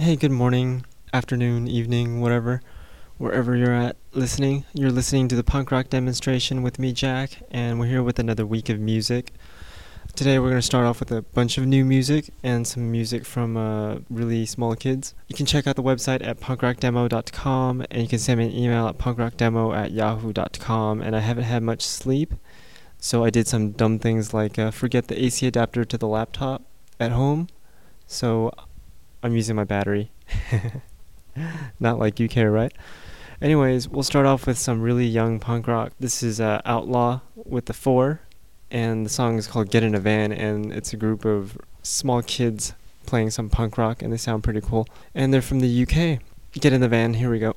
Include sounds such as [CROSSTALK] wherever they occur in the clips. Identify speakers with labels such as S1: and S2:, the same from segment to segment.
S1: Hey, good morning, afternoon, evening, whatever, wherever you're at listening. You're listening to the punk rock demonstration with me, Jack, and we're here with another week of music. Today, we're going to start off with a bunch of new music and some music from uh, really small kids. You can check out the website at punkrockdemo.com and you can send me an email at punkrockdemo at yahoo.com. And I haven't had much sleep, so I did some dumb things like uh, forget the AC adapter to the laptop at home. So I'm using my battery. [LAUGHS] Not like you care, right? Anyways, we'll start off with some really young punk rock. This is uh, Outlaw with the Four, and the song is called Get in a Van, and it's a group of small kids playing some punk rock, and they sound pretty cool. And they're from the UK. Get in the van, here we go.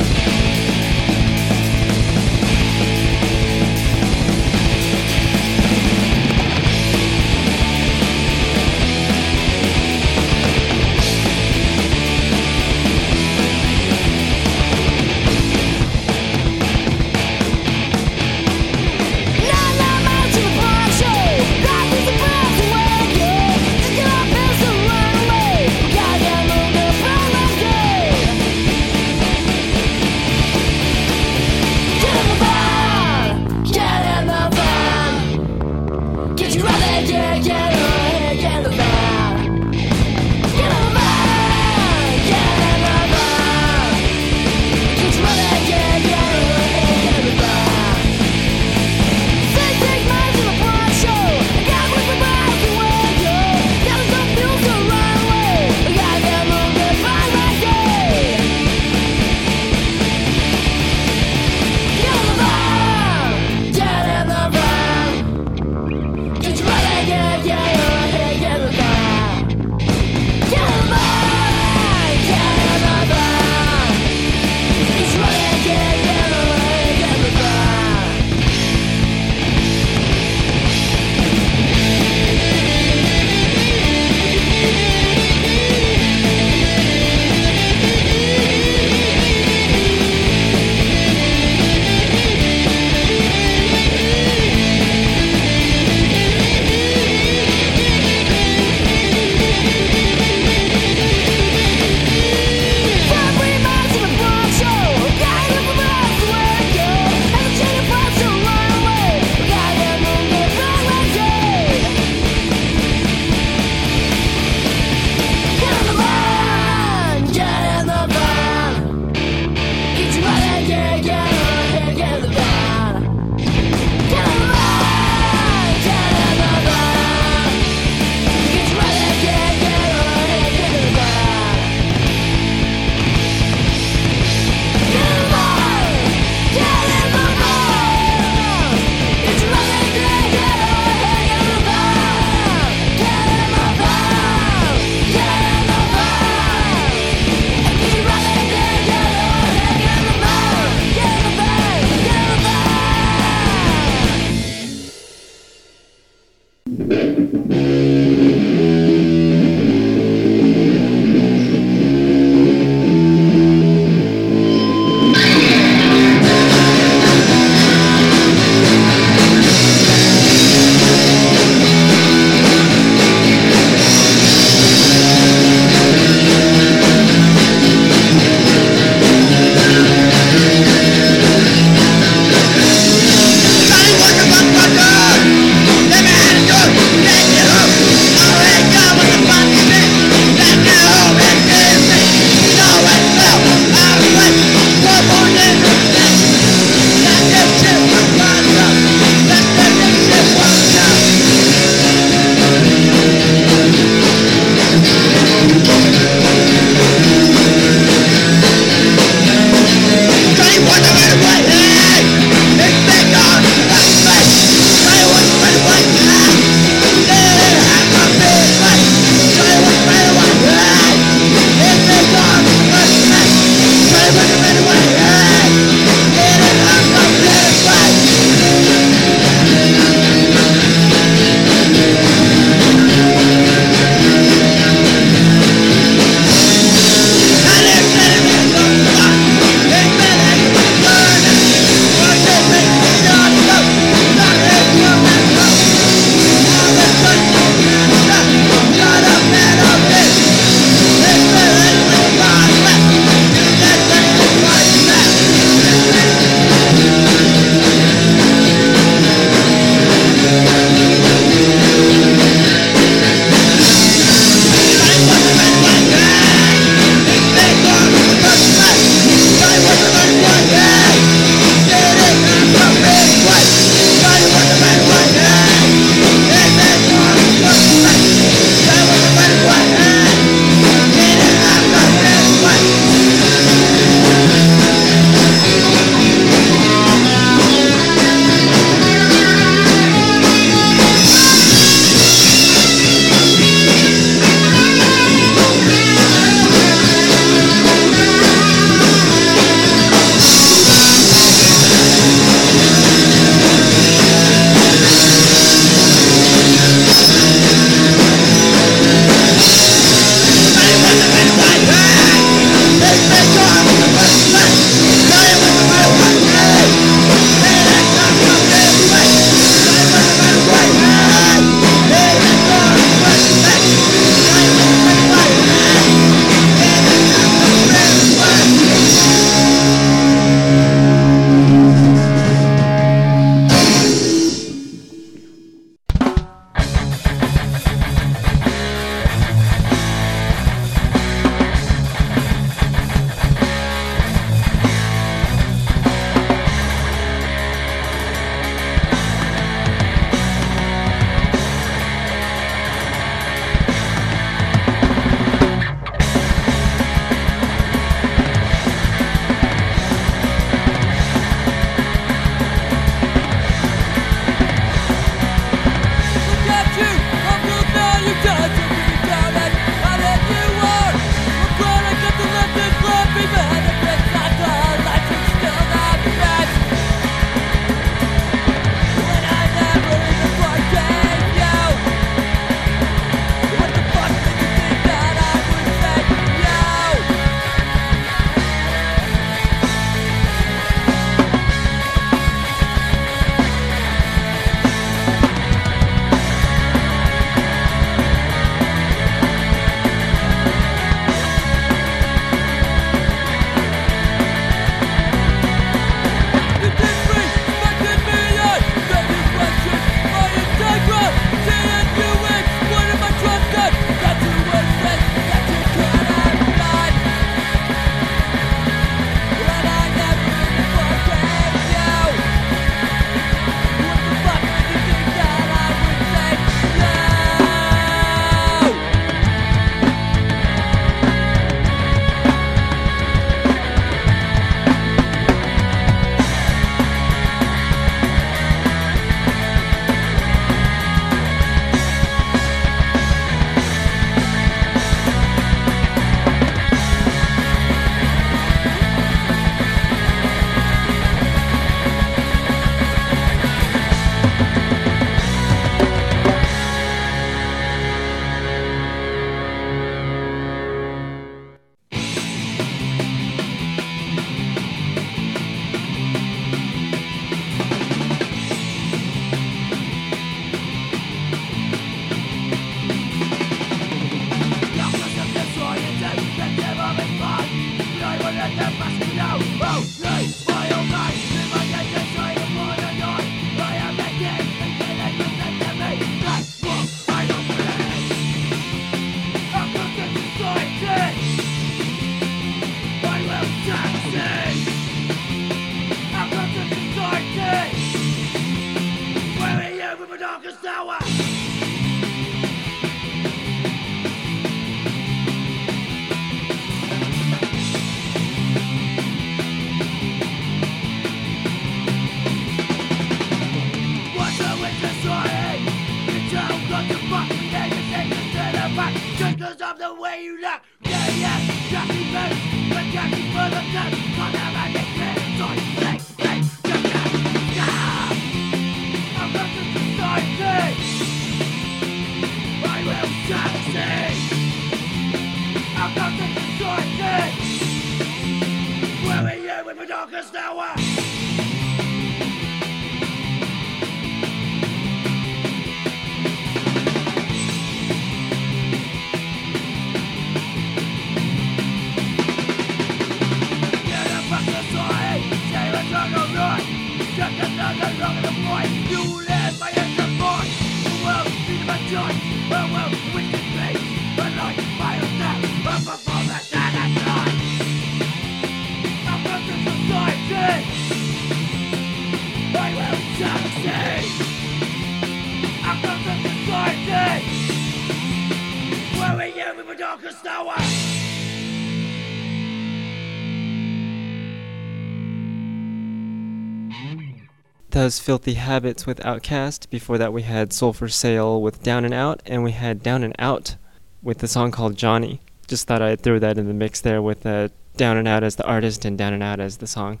S1: Filthy Habits with Outcast. Before that, we had Soul for Sale with Down and Out, and we had Down and Out with the song called Johnny. Just thought I'd throw that in the mix there with uh, Down and Out as the artist and Down and Out as the song.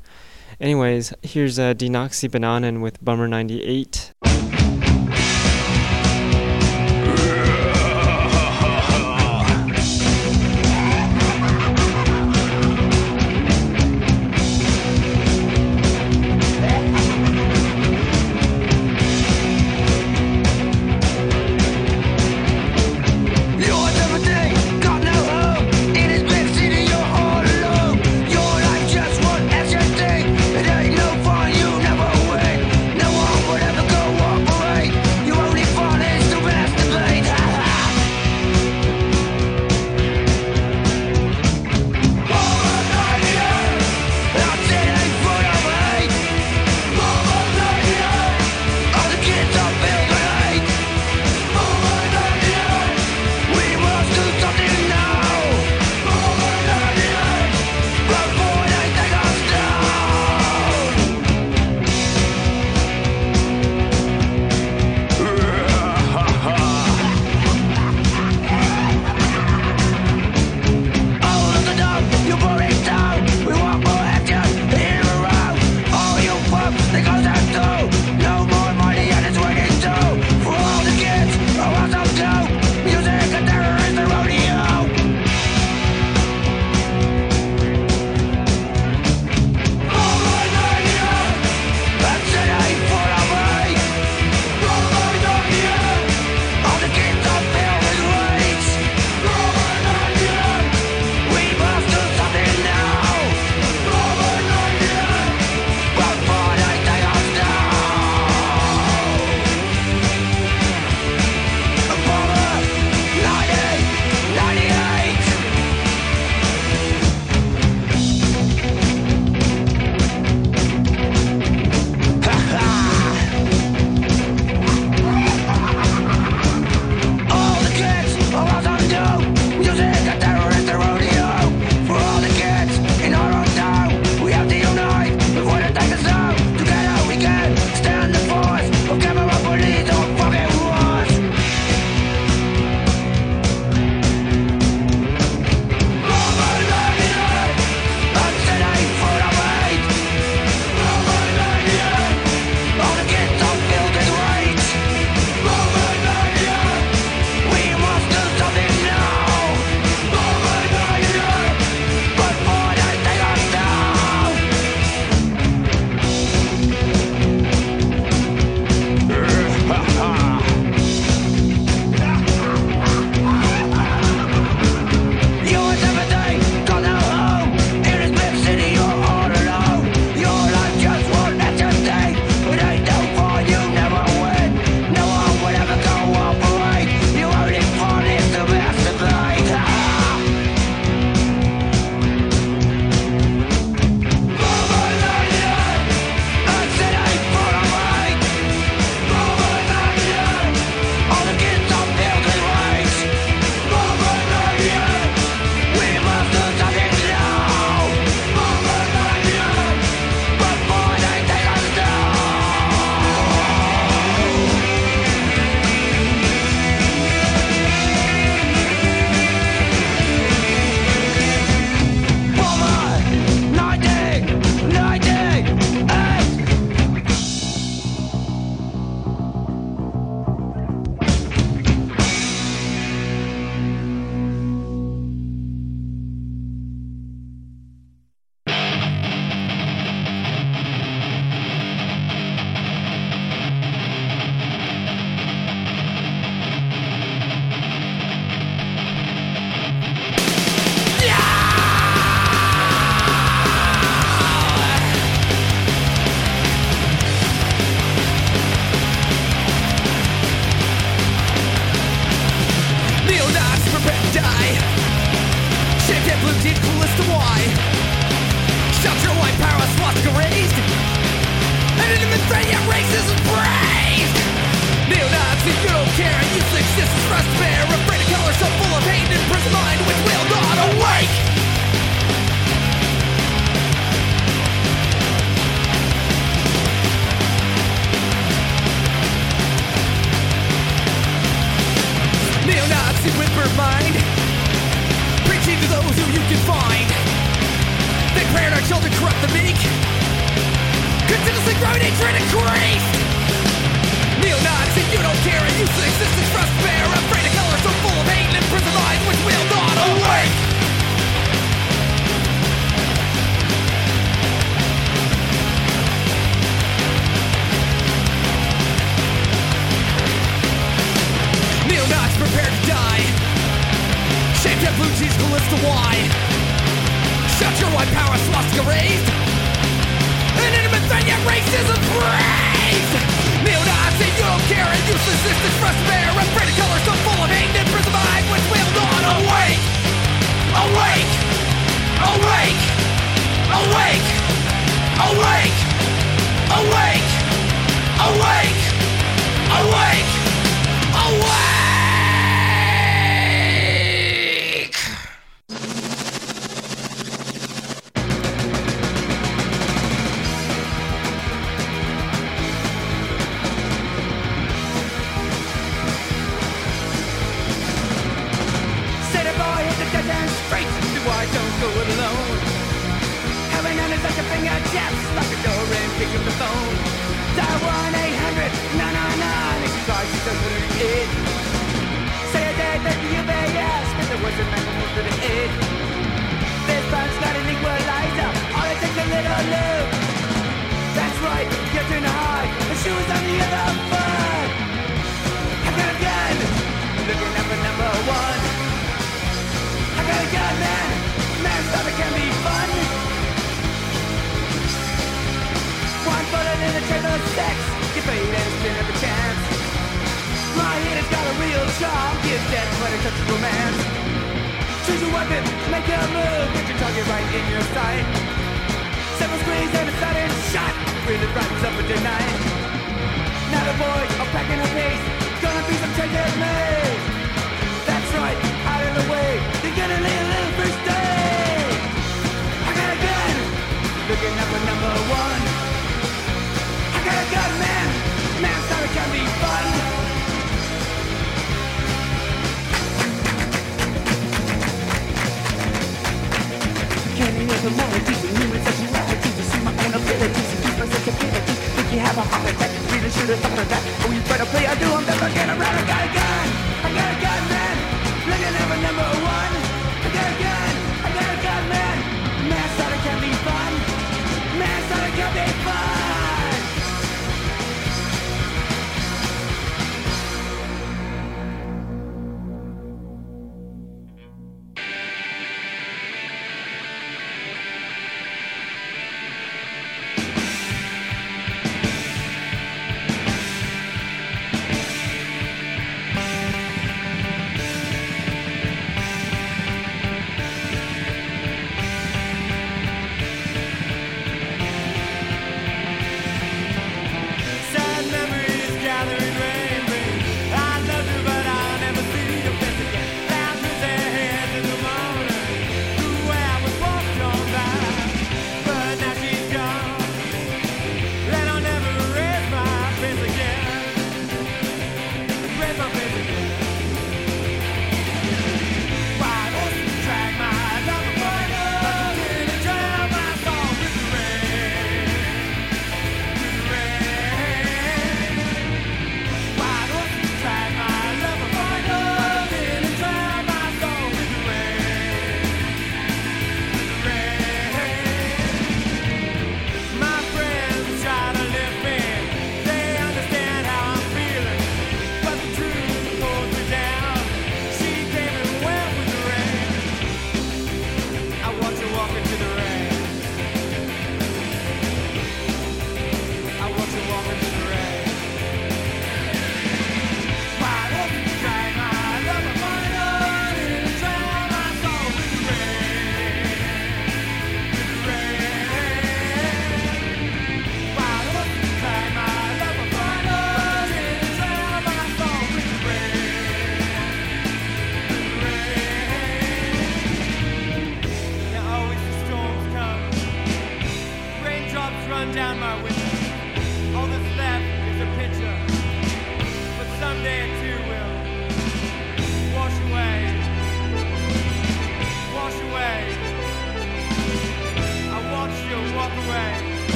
S1: Anyways, here's uh, Denoxy Bananen with Bummer 98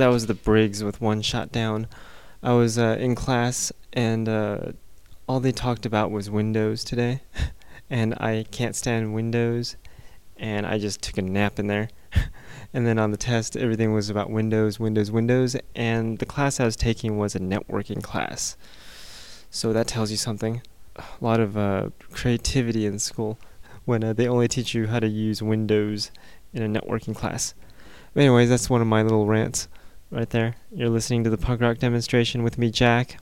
S2: That was the
S1: Briggs with One Shot Down. I was uh, in class and uh, all they talked about was Windows today. [LAUGHS] and I can't stand Windows. And I just took a nap in there. [LAUGHS] and then on the test, everything was about Windows, Windows, Windows. And the class I was taking was a networking class. So that tells you something. A lot of uh, creativity in school [LAUGHS] when uh, they only teach you how to use Windows in a networking class. But anyways, that's one of my little rants right there. You're listening to the punk rock demonstration with me, Jack.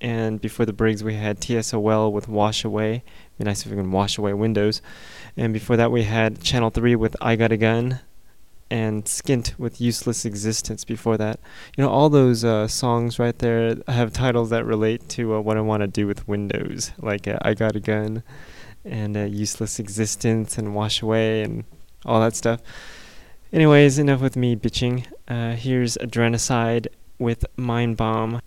S1: And before the Briggs, we had TSOL with Wash Away. Be nice if we can wash away Windows. And before that, we had Channel 3 with I Got a Gun. And Skint with Useless Existence before that. You know, all those uh, songs right there have titles that relate to uh, what I want to do with Windows. Like uh, I Got a Gun and uh, Useless Existence and Wash Away and all that stuff. Anyways, enough with me bitching. Uh, here's Adrenocide with Mind Bomb.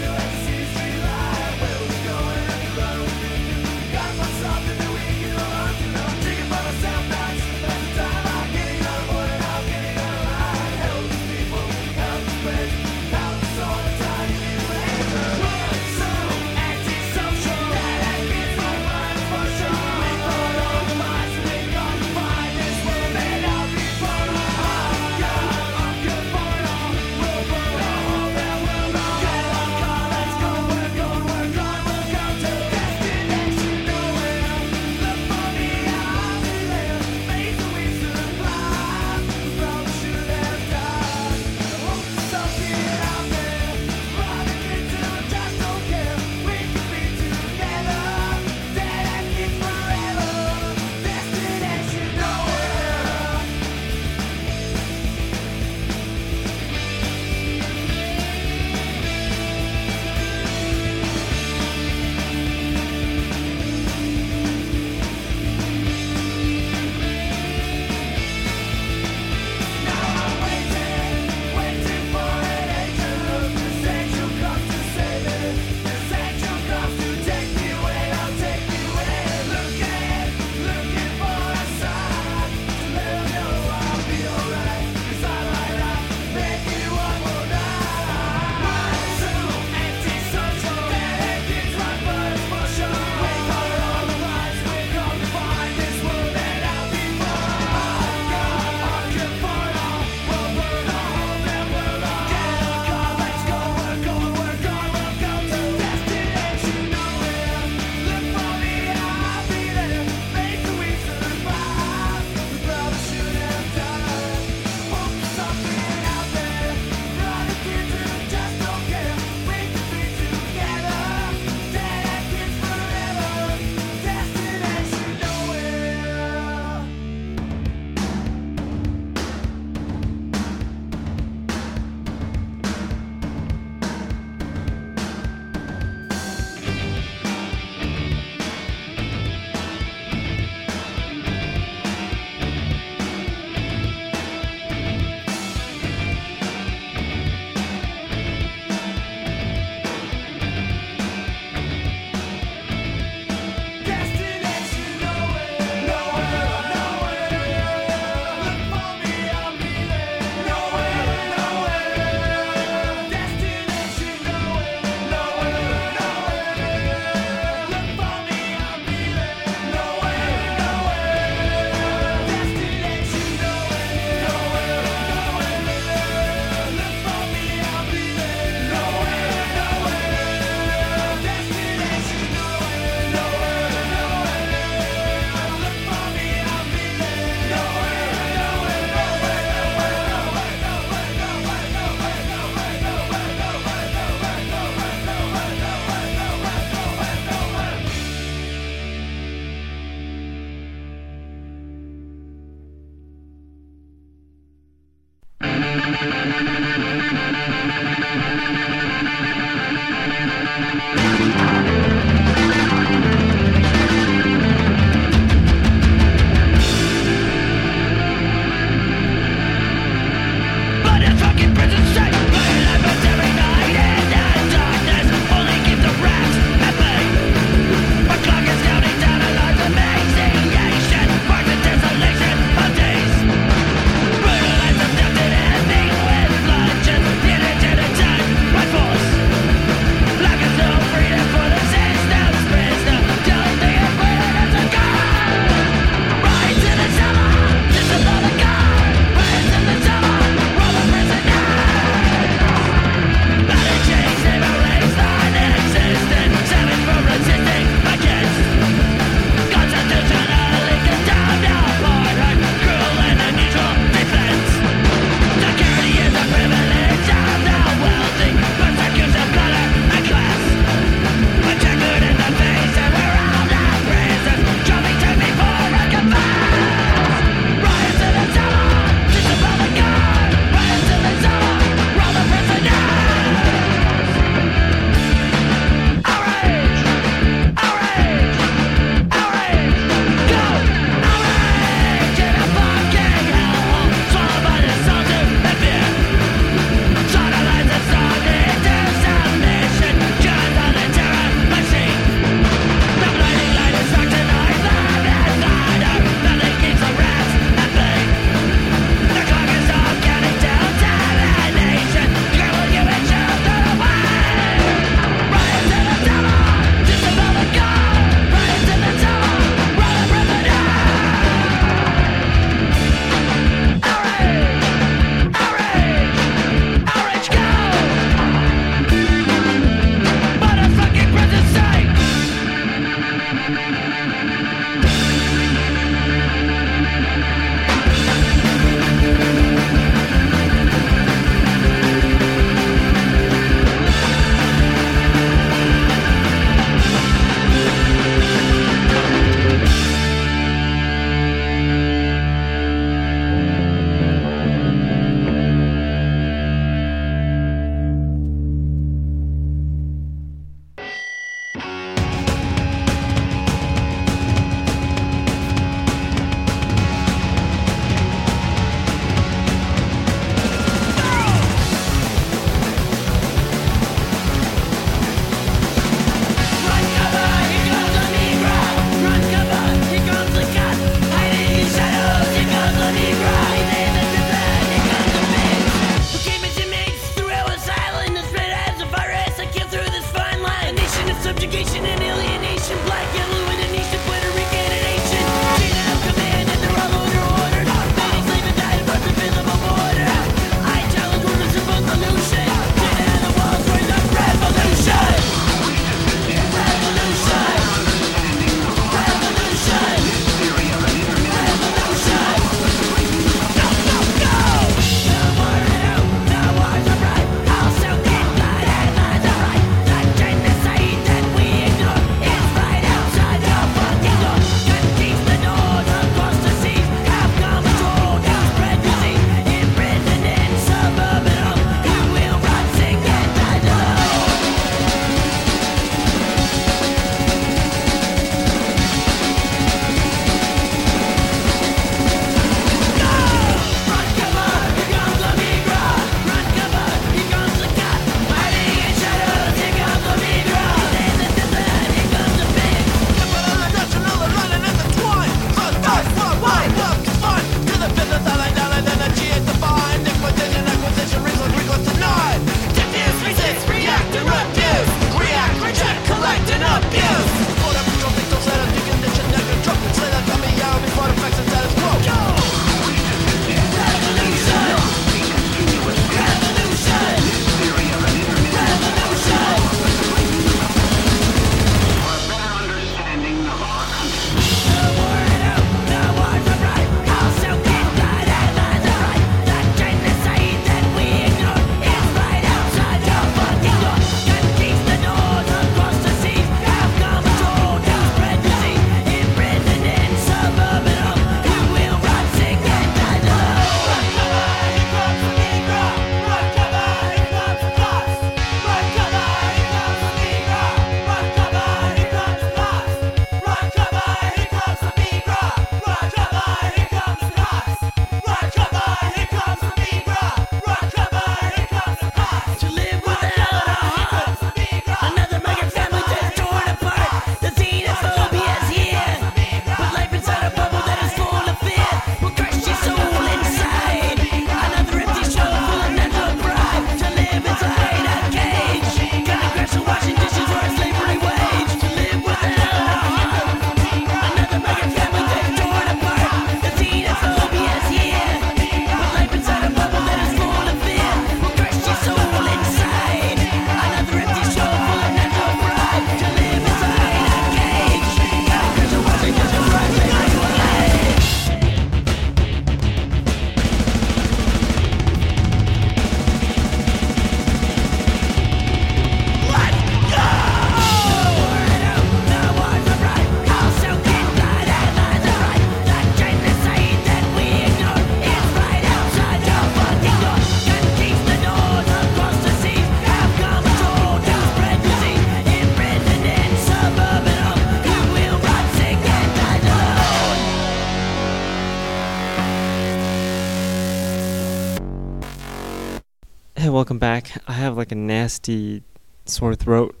S1: Welcome back. I have like a nasty sore throat.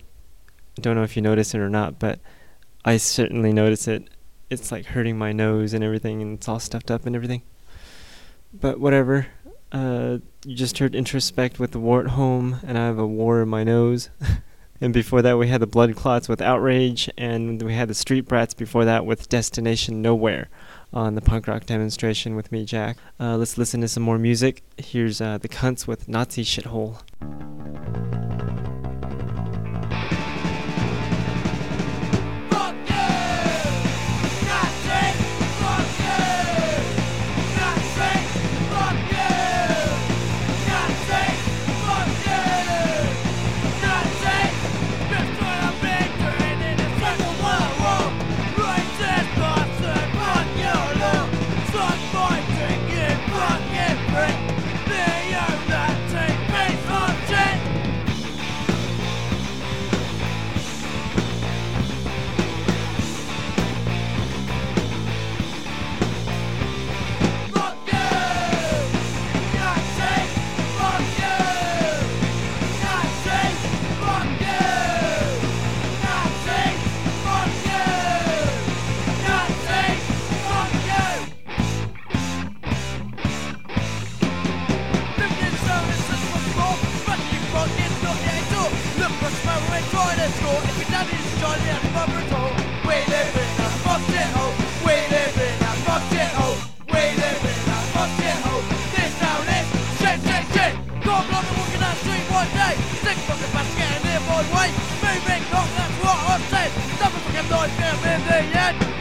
S1: Don't know if you notice it or not, but I certainly notice it. It's like hurting my nose and everything, and it's all stuffed up and everything. But whatever. Uh, you just heard Introspect with the wart Home, and I have a war in my nose. [LAUGHS] and before that, we had the Blood Clots with Outrage, and we had the Street Brats before that with Destination Nowhere on the punk rock demonstration with me, Jack. Uh, let's listen to some more music. Here's uh, the Cunts with Nazi Shithole.
S3: Way. Moving on, that's what I said. Never fucking life now in the end.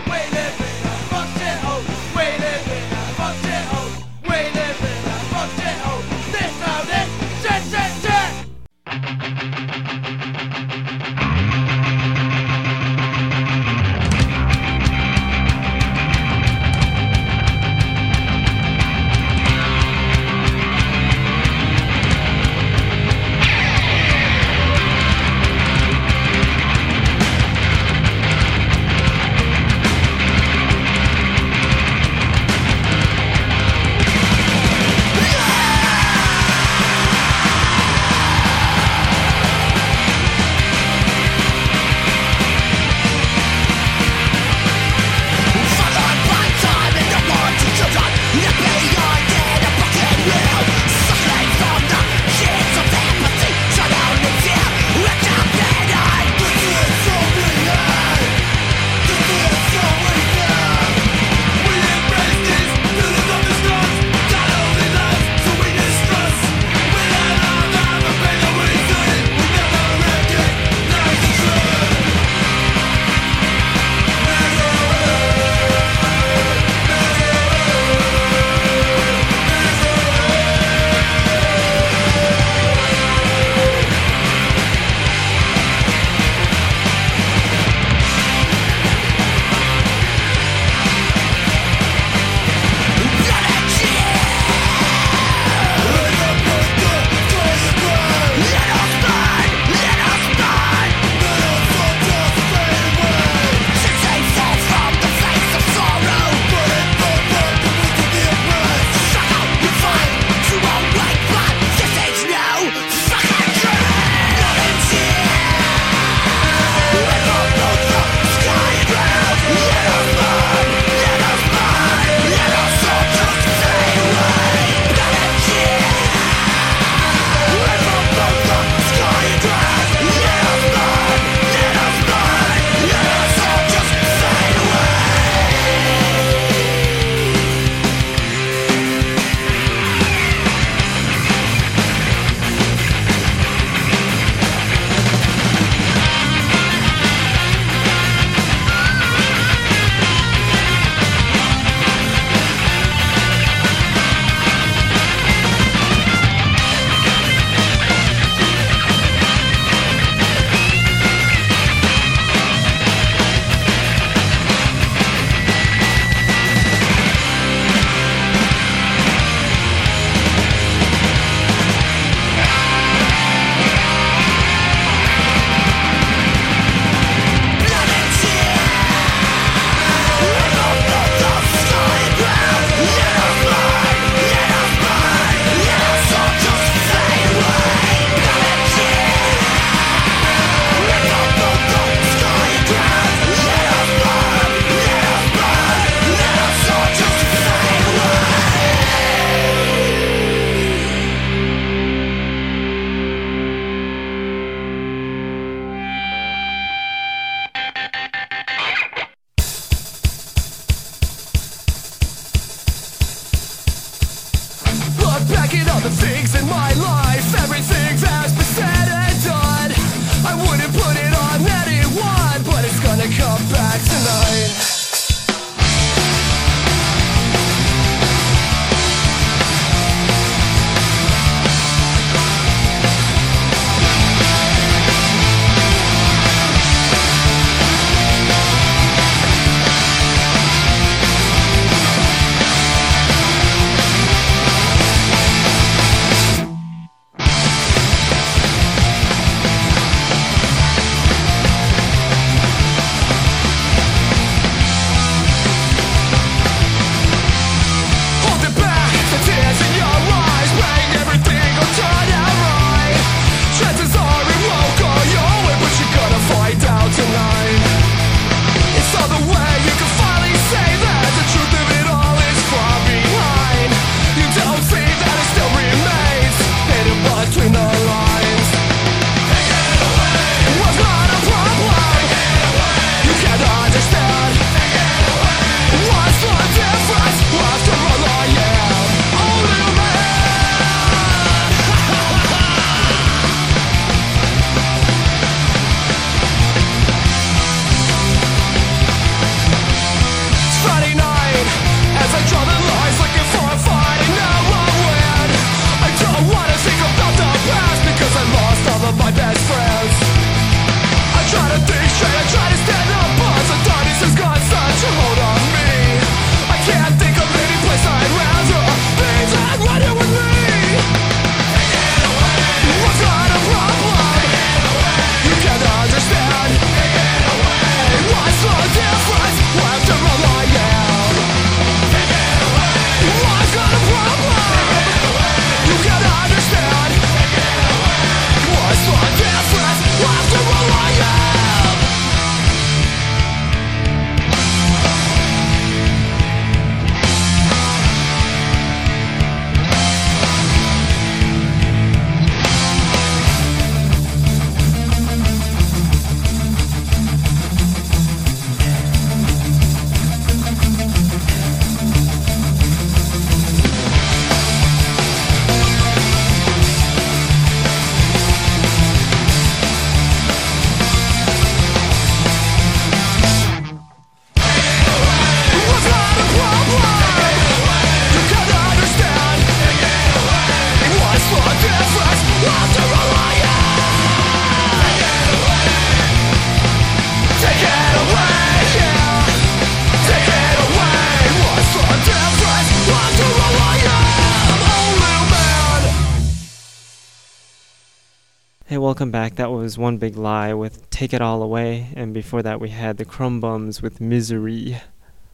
S1: Welcome Back, that was One Big Lie with Take It All Away, and before that we had the Krum Bums with Misery,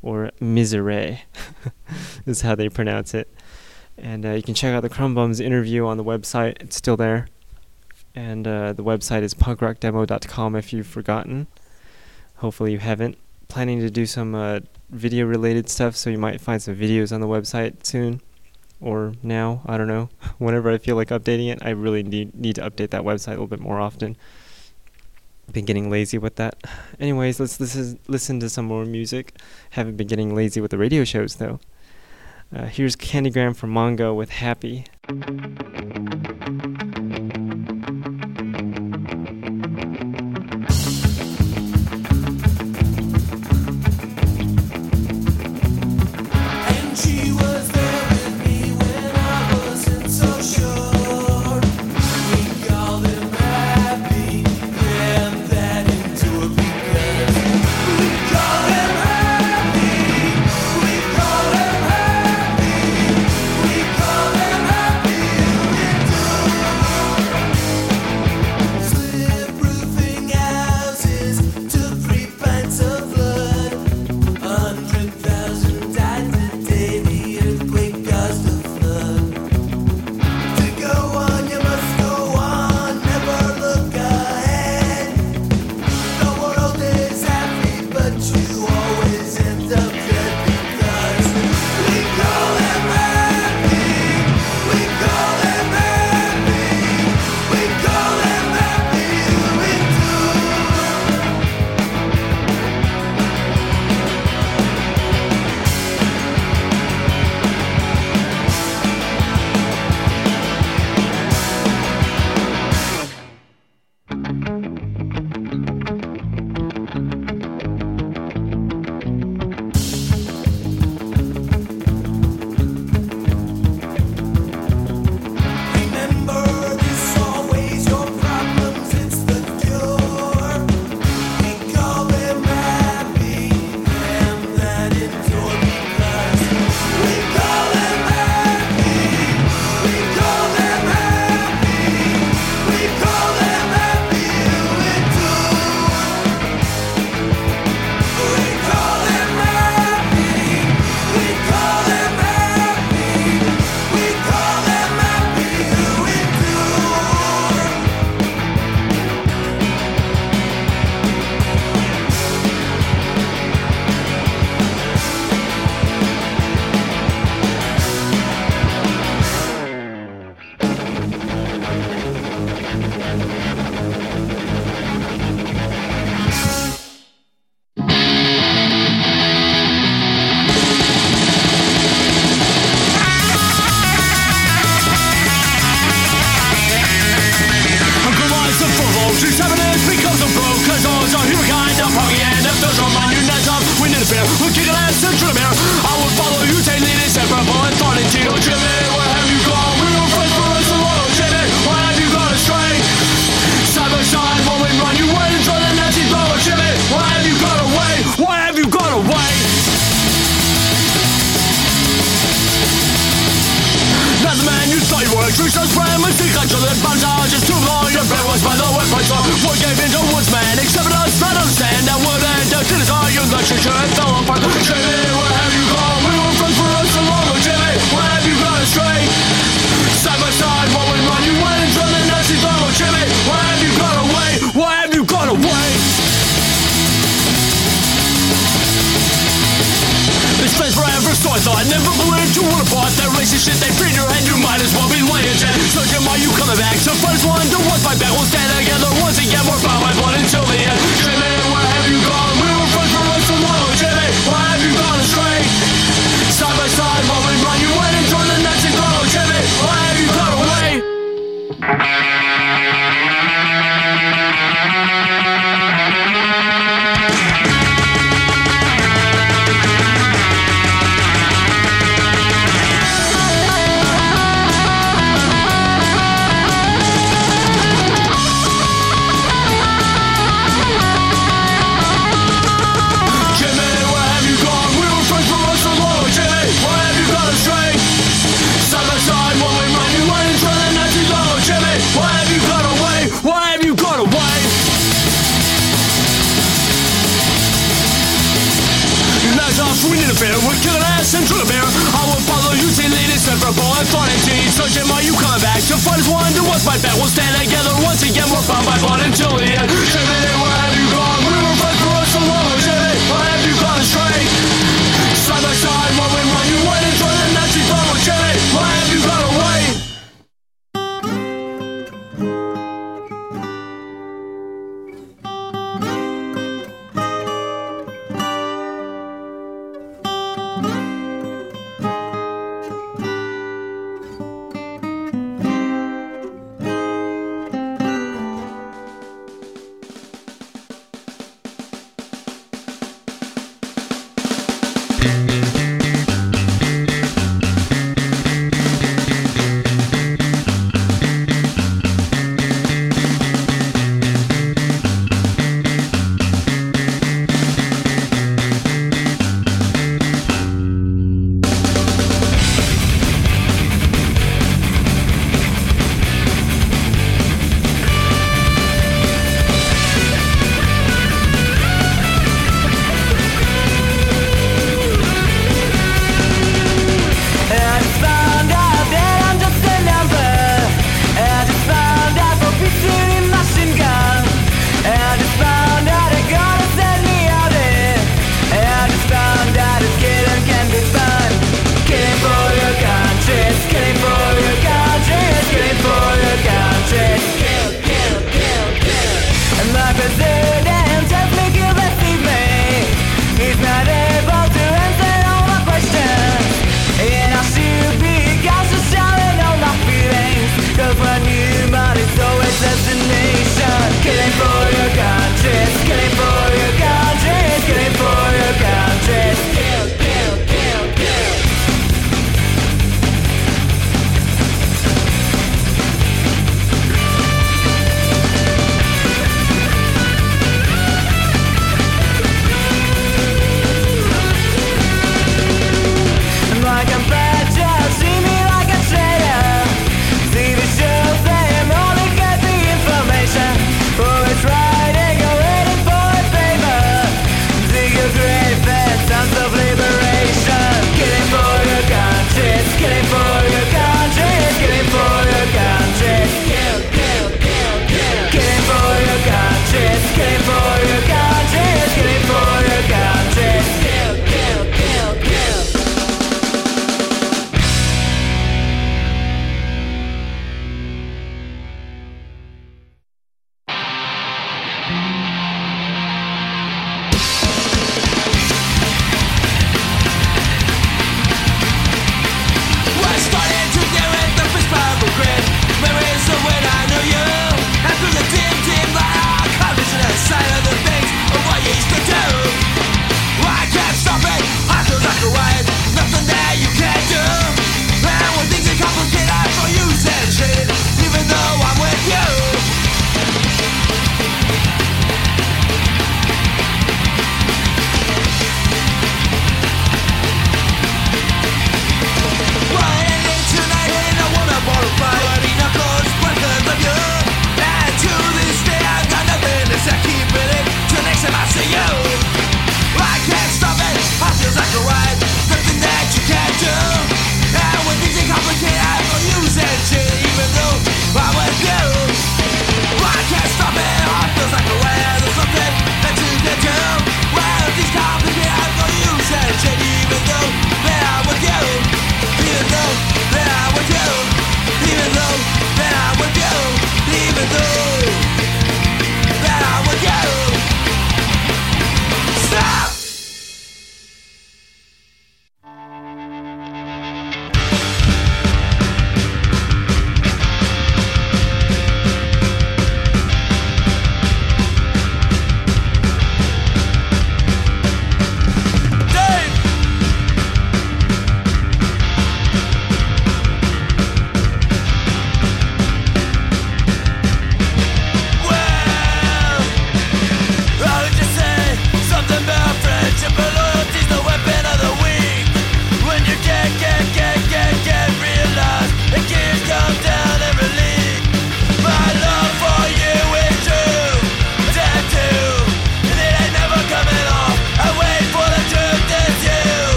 S1: or Misere, [LAUGHS] is how they pronounce it. And uh, you can check out the Krum Bums interview on the website, it's still there. And uh, the website is punkrockdemo.com if you've forgotten. Hopefully you haven't. Planning to do some uh, video related stuff, so you might find some videos on the website soon or now, I don't know. [LAUGHS] Whenever I feel like updating it, I really need, need to update that website a little bit more often. Been getting lazy with that. [SIGHS] Anyways, let's listen, listen to some more music. Haven't been getting lazy with the radio shows though. Uh, here's Candygram from Mongo with Happy.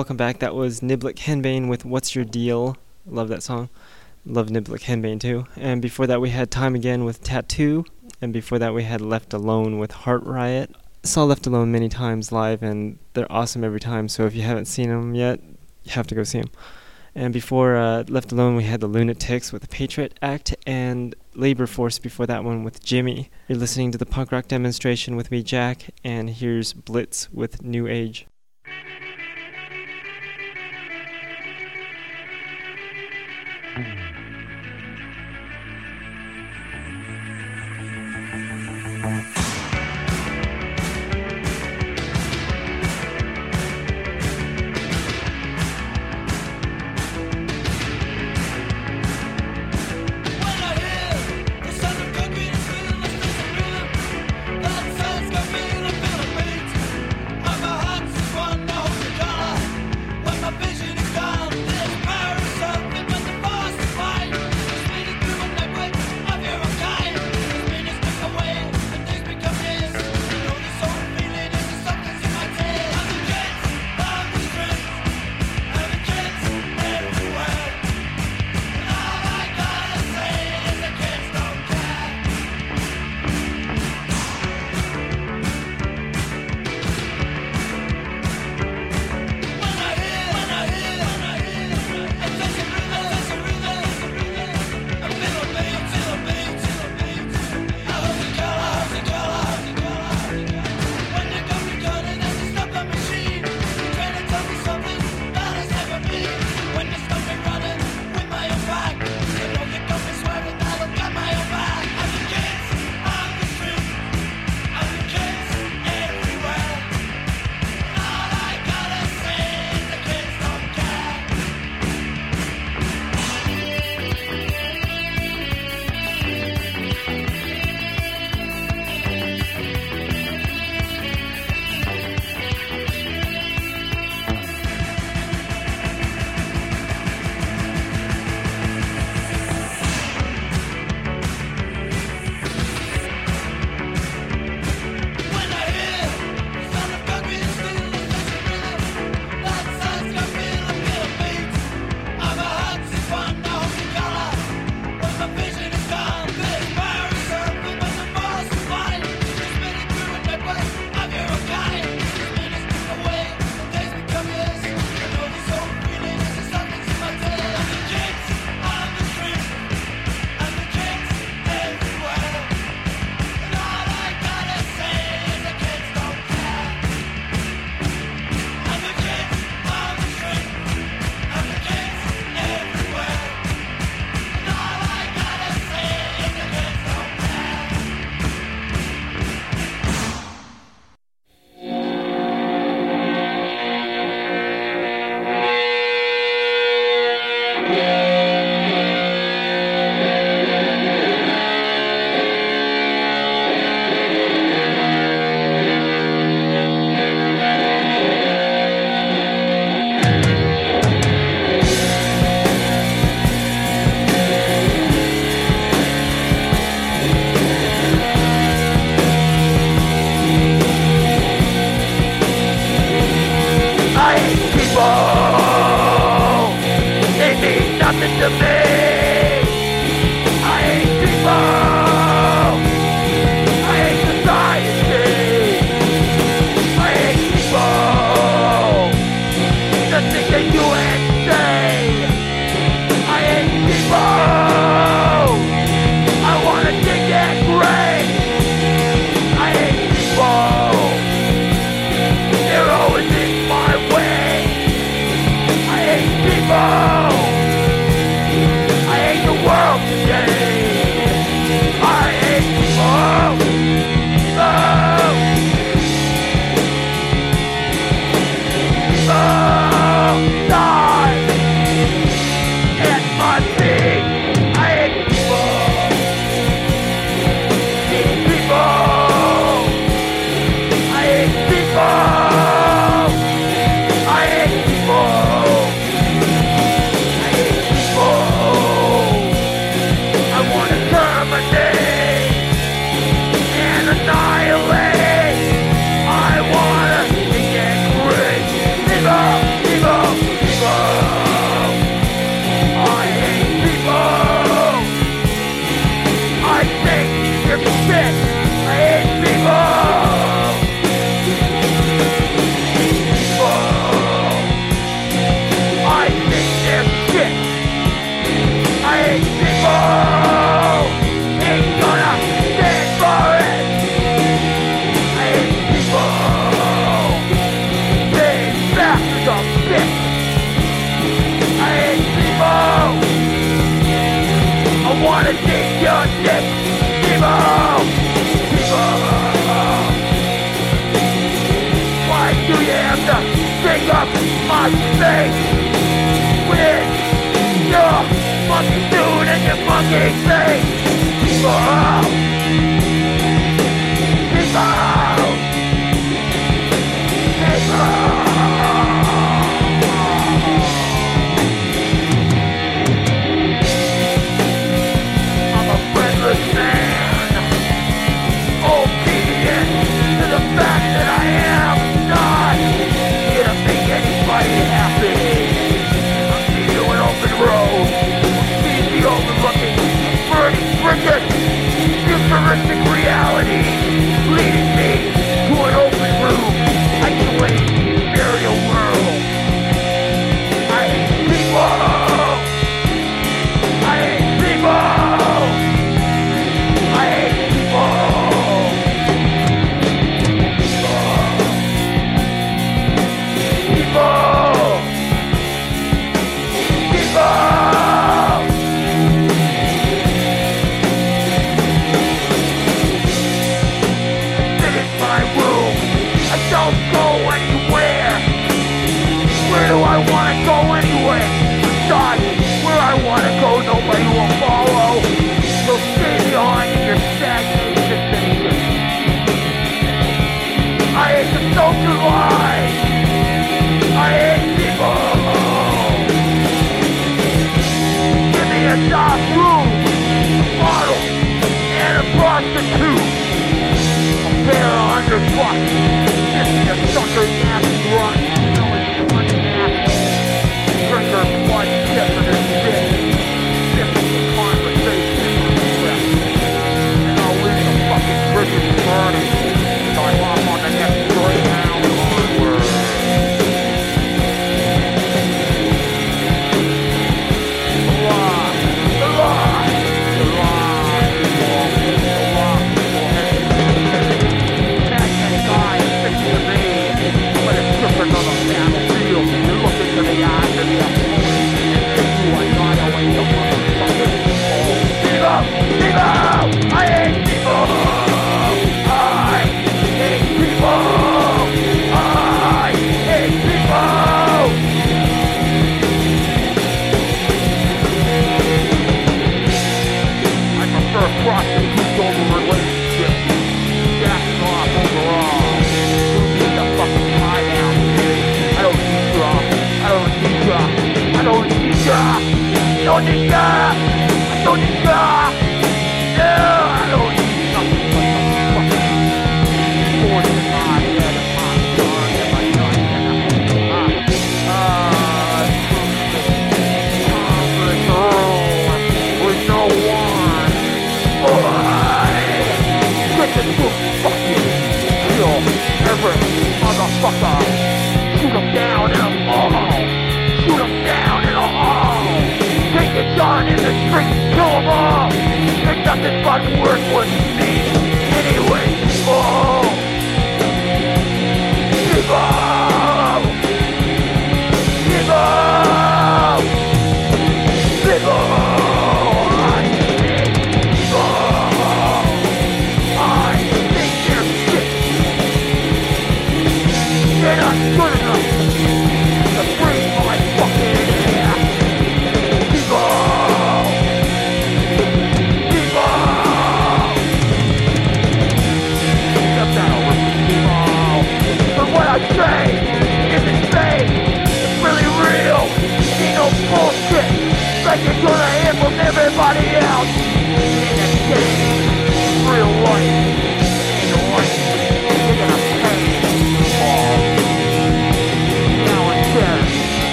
S1: Welcome back. That was Niblick Henbane with What's Your Deal? Love that song. Love Niblick Henbane too. And before that, we had Time Again with Tattoo. And before that, we had Left Alone with Heart Riot. Saw Left Alone many times live, and they're awesome every time. So if you haven't seen them yet, you have to go see them. And before uh, Left Alone, we had the Lunatics with the Patriot Act and Labor Force before that one with Jimmy. You're listening to the punk rock demonstration with me, Jack, and here's Blitz with New Age.
S2: When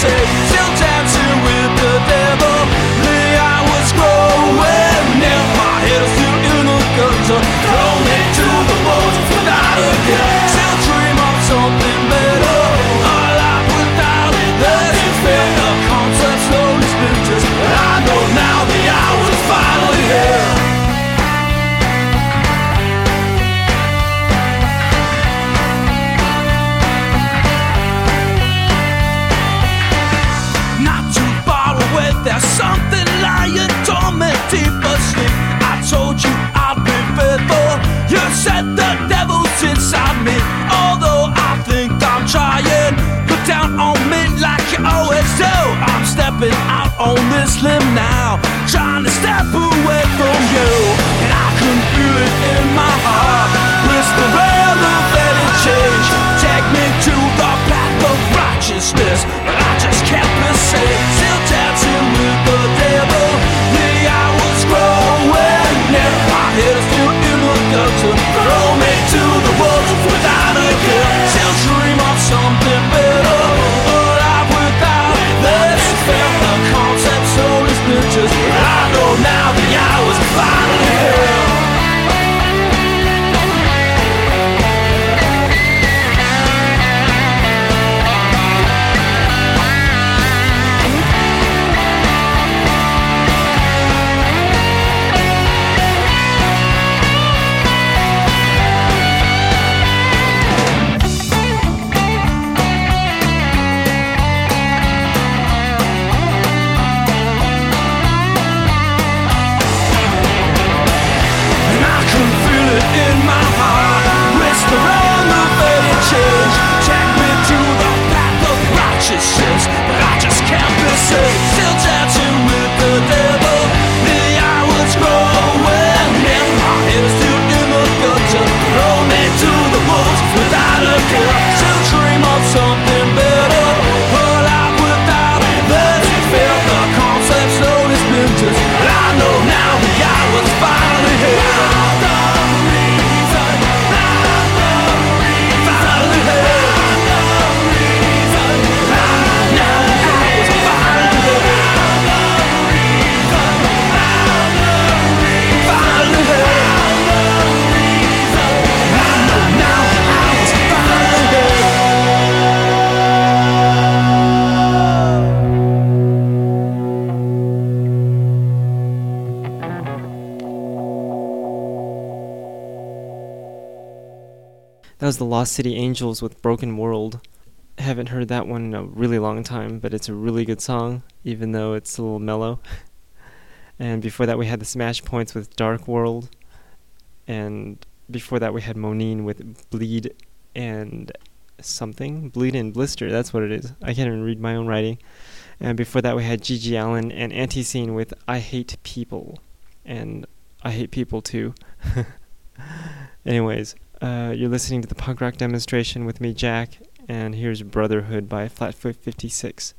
S3: city on
S2: this limb now, trying to step away from you. And I can feel it in my heart. Whisper elevated change. Take me to the path of righteousness. But I just can't safe. Still dancing with the devil. The hours growing near. My head is still in the gutter. Just. I know now the hours finally can't the
S1: Lost City Angels with Broken World. Haven't heard that one in a really long time, but it's a really good song, even though it's a little mellow. [LAUGHS] and before that, we had the Smash Points with Dark World. And before that, we had Monine with Bleed and something. Bleed and Blister, that's what it is. I can't even read my own writing. And before that, we had GG Allin and Antiseen with I Hate People. And I Hate People too. [LAUGHS] Anyways, uh, you're listening to the punk rock demonstration with me, Jack, and here's Brotherhood by Flatfoot 56.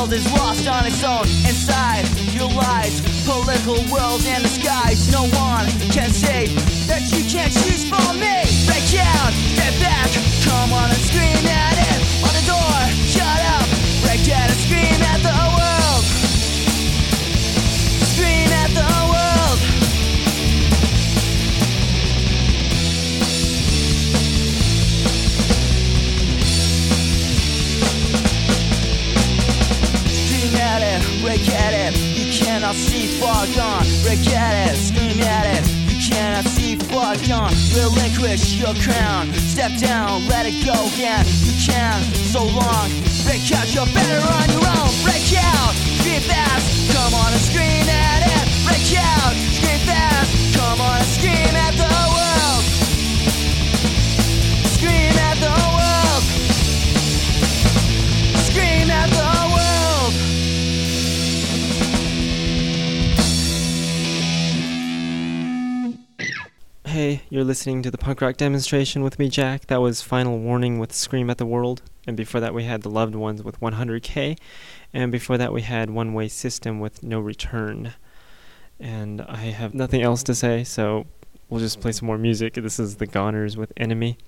S4: World is lost on its own inside your lies. Political world and the skies. No one can say that you can't choose for me. Break out, get back, come on and scream at it. On the door, shut up. Break out and scream at it. You cannot see far gone. At it, scream at it. You cannot see far gone. Relinquish your crown. Step down, let it go again. You can, so long. Break out, you're better on your own. Break out, scream fast. Come on and scream at it. Break out, scream fast. Come on and scream at the world.
S1: Hey, you're listening to the punk rock demonstration with me, Jack. That was Final Warning with Scream at the World. And before that, we had The Loved Ones with 100K. And before that, we had One Way System with No Return. And I have nothing else to say, so we'll just play some more music. This is The Goners with Enemy.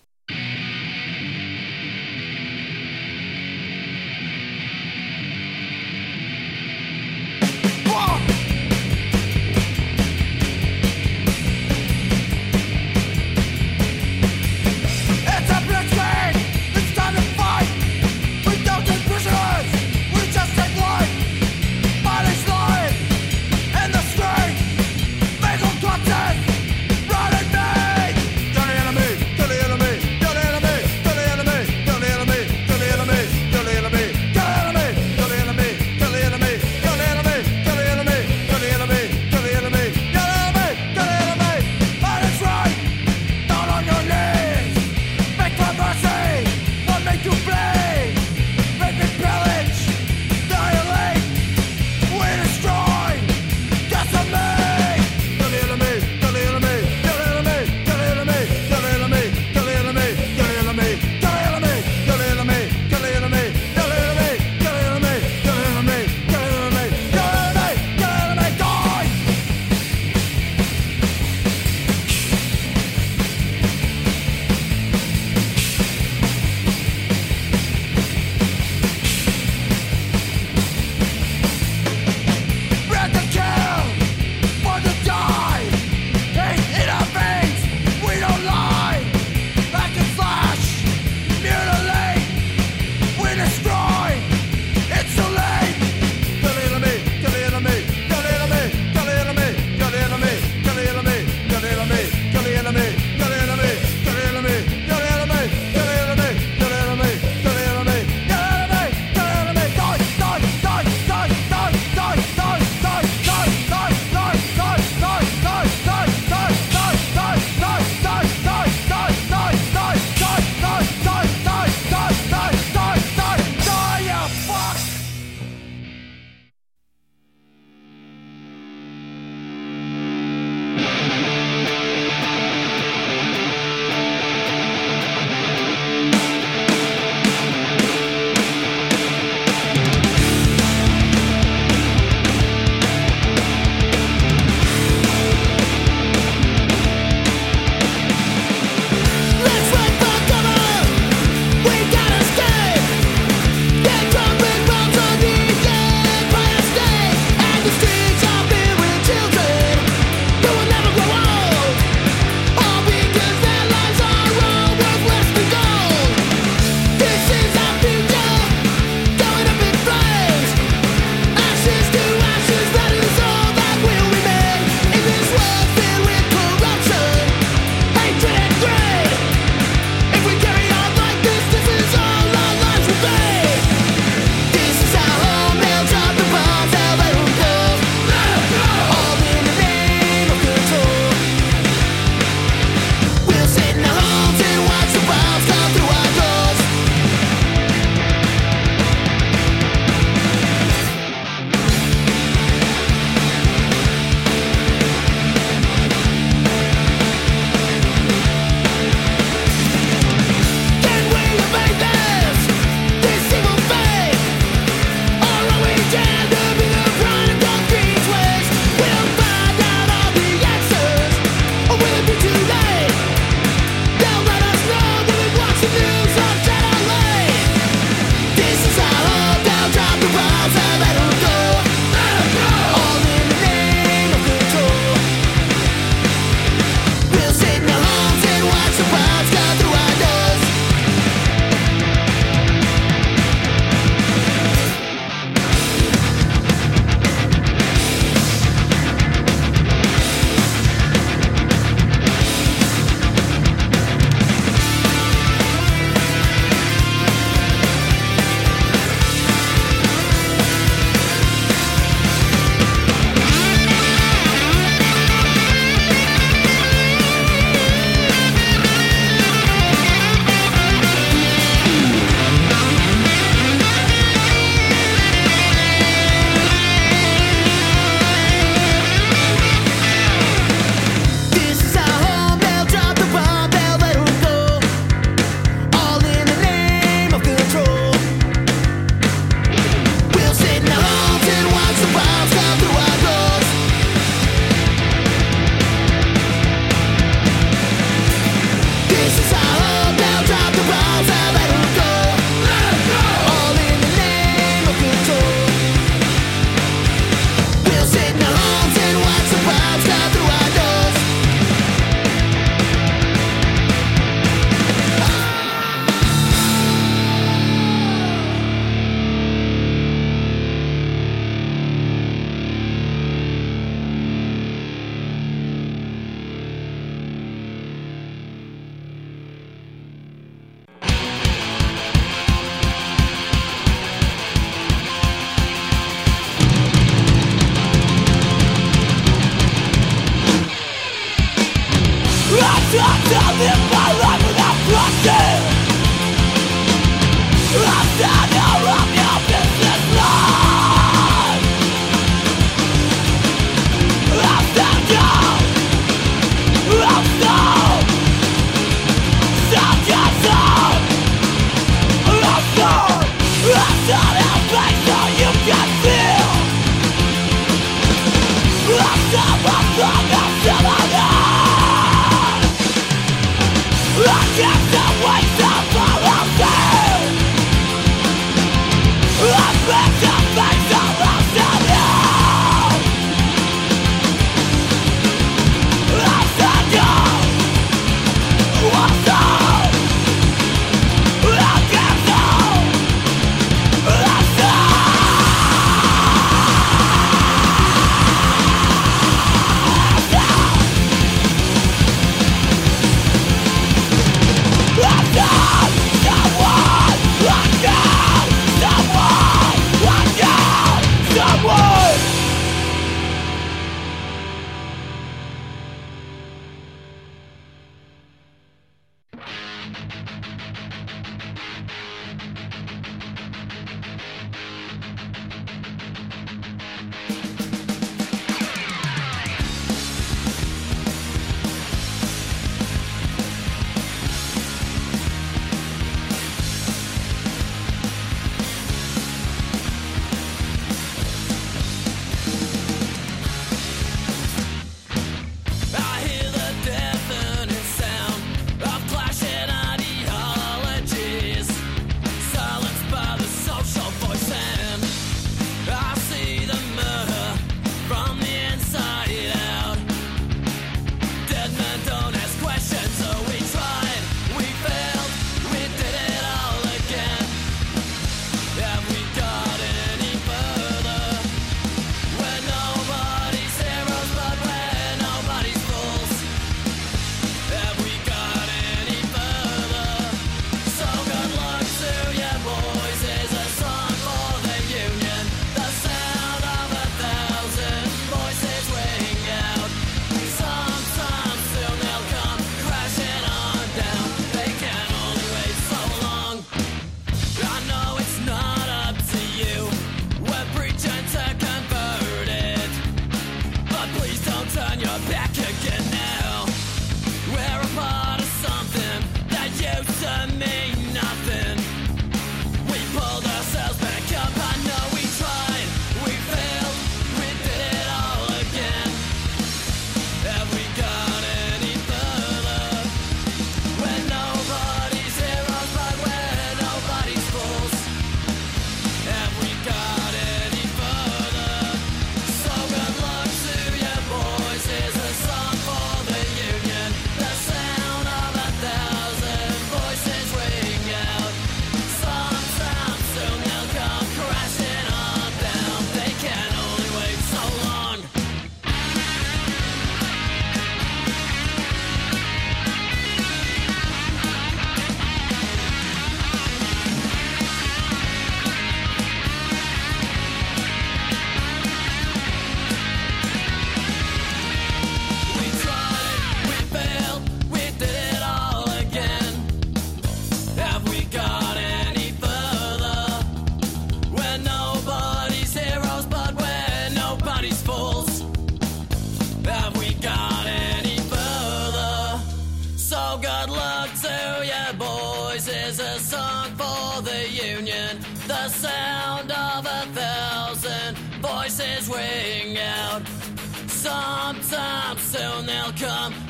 S2: Sometime soon they'll come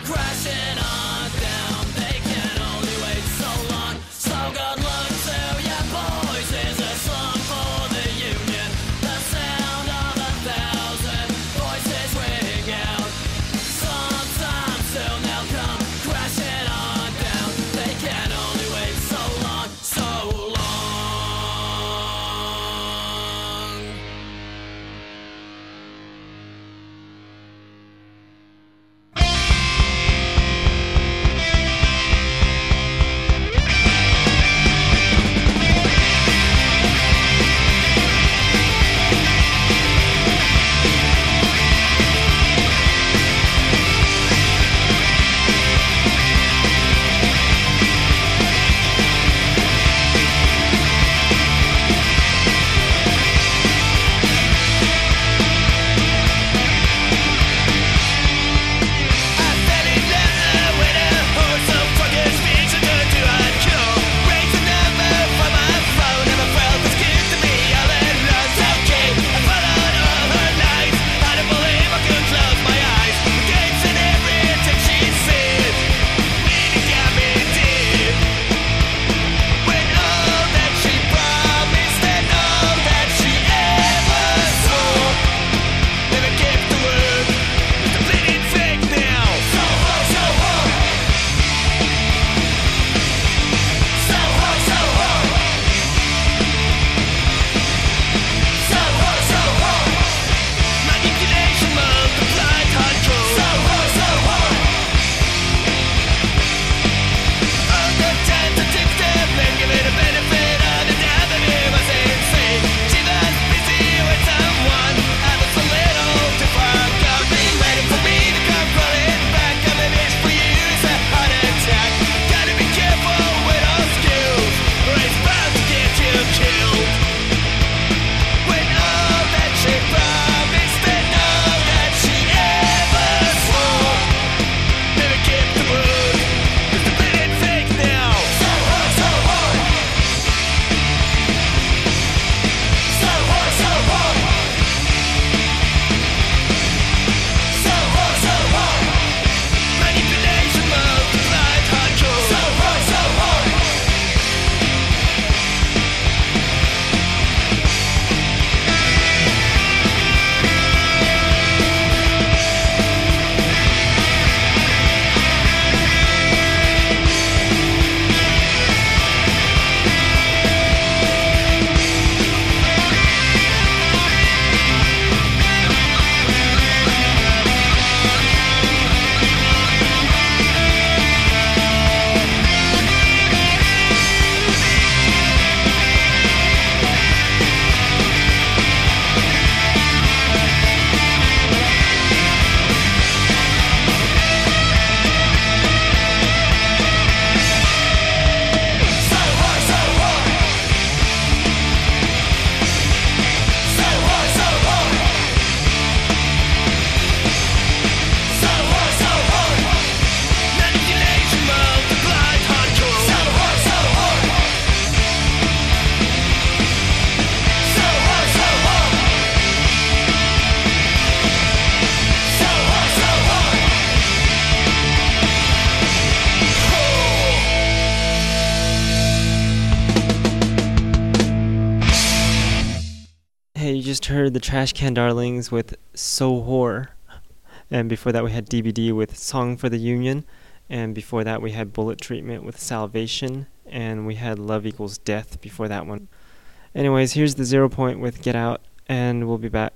S1: heard the Trashcan Darlings with So Whore. And before that, we had DVD with Song for the Union. And before that, we had Bullet Treatment with Salvation. And we had Love Equals Death before that one. Anyways, here's the zero point with Get Out. And we'll be back.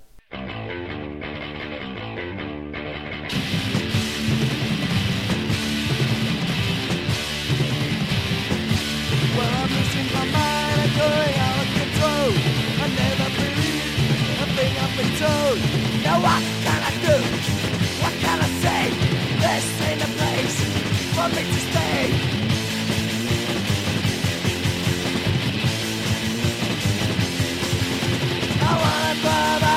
S4: I've told. Now what can I do? What can I say? This ain't a place for me to stay. I wanna drive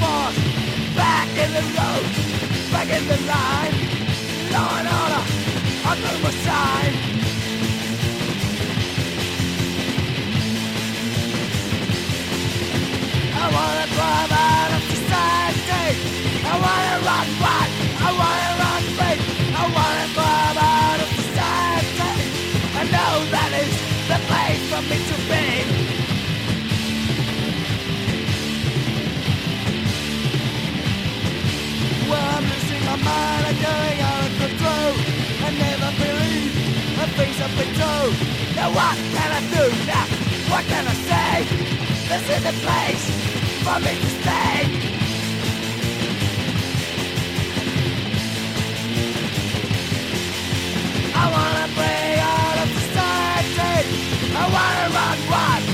S4: force. Back in the road, back in the line. Law and order, under my sign. I wanna drive going out of control. I never believe the things I've been told. Now what can I do now? What can I say? This is the place for me to stay. I wanna break out of society. I wanna run wild.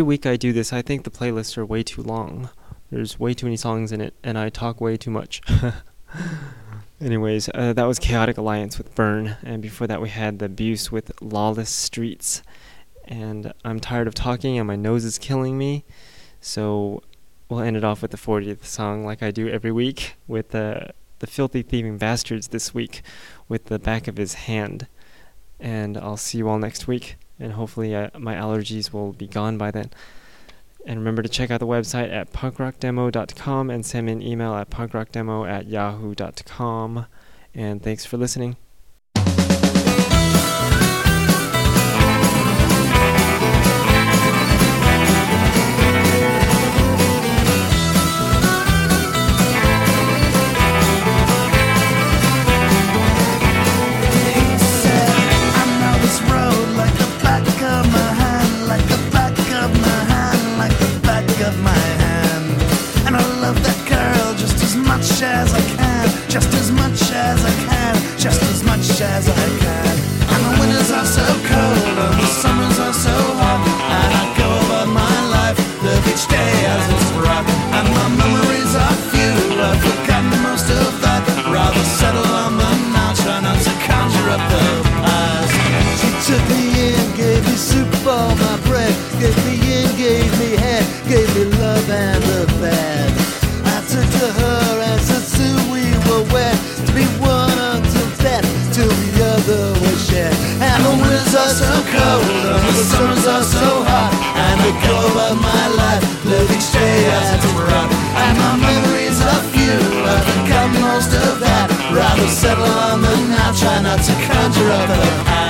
S1: every week I do this, I think the playlists are way too long. There's way too many songs in it, and I talk way too much. [LAUGHS] Anyways, uh, that was Chaotic Alliance with Burn, and before that we had The Abuse with Lawless Streets. And I'm tired of talking, and my nose is killing me, so we'll end it off with the 40th song, like I do every week, with uh, the Filthy Thieving Bastards this week, with the back of his hand. And I'll see you all next week, and hopefully uh, my allergies will be gone by then. And remember to check out the website at punkrockdemo.com and send me an email at punkrockdemo at yahoo.com. And thanks for listening.
S3: just as much as I can, just as much as I can. winters are so cold and the summers are so hot And I go about my life, Living straight as a rock, And my memories are few, I've forgotten most of that Rather settle on the now, try not to conjure up the high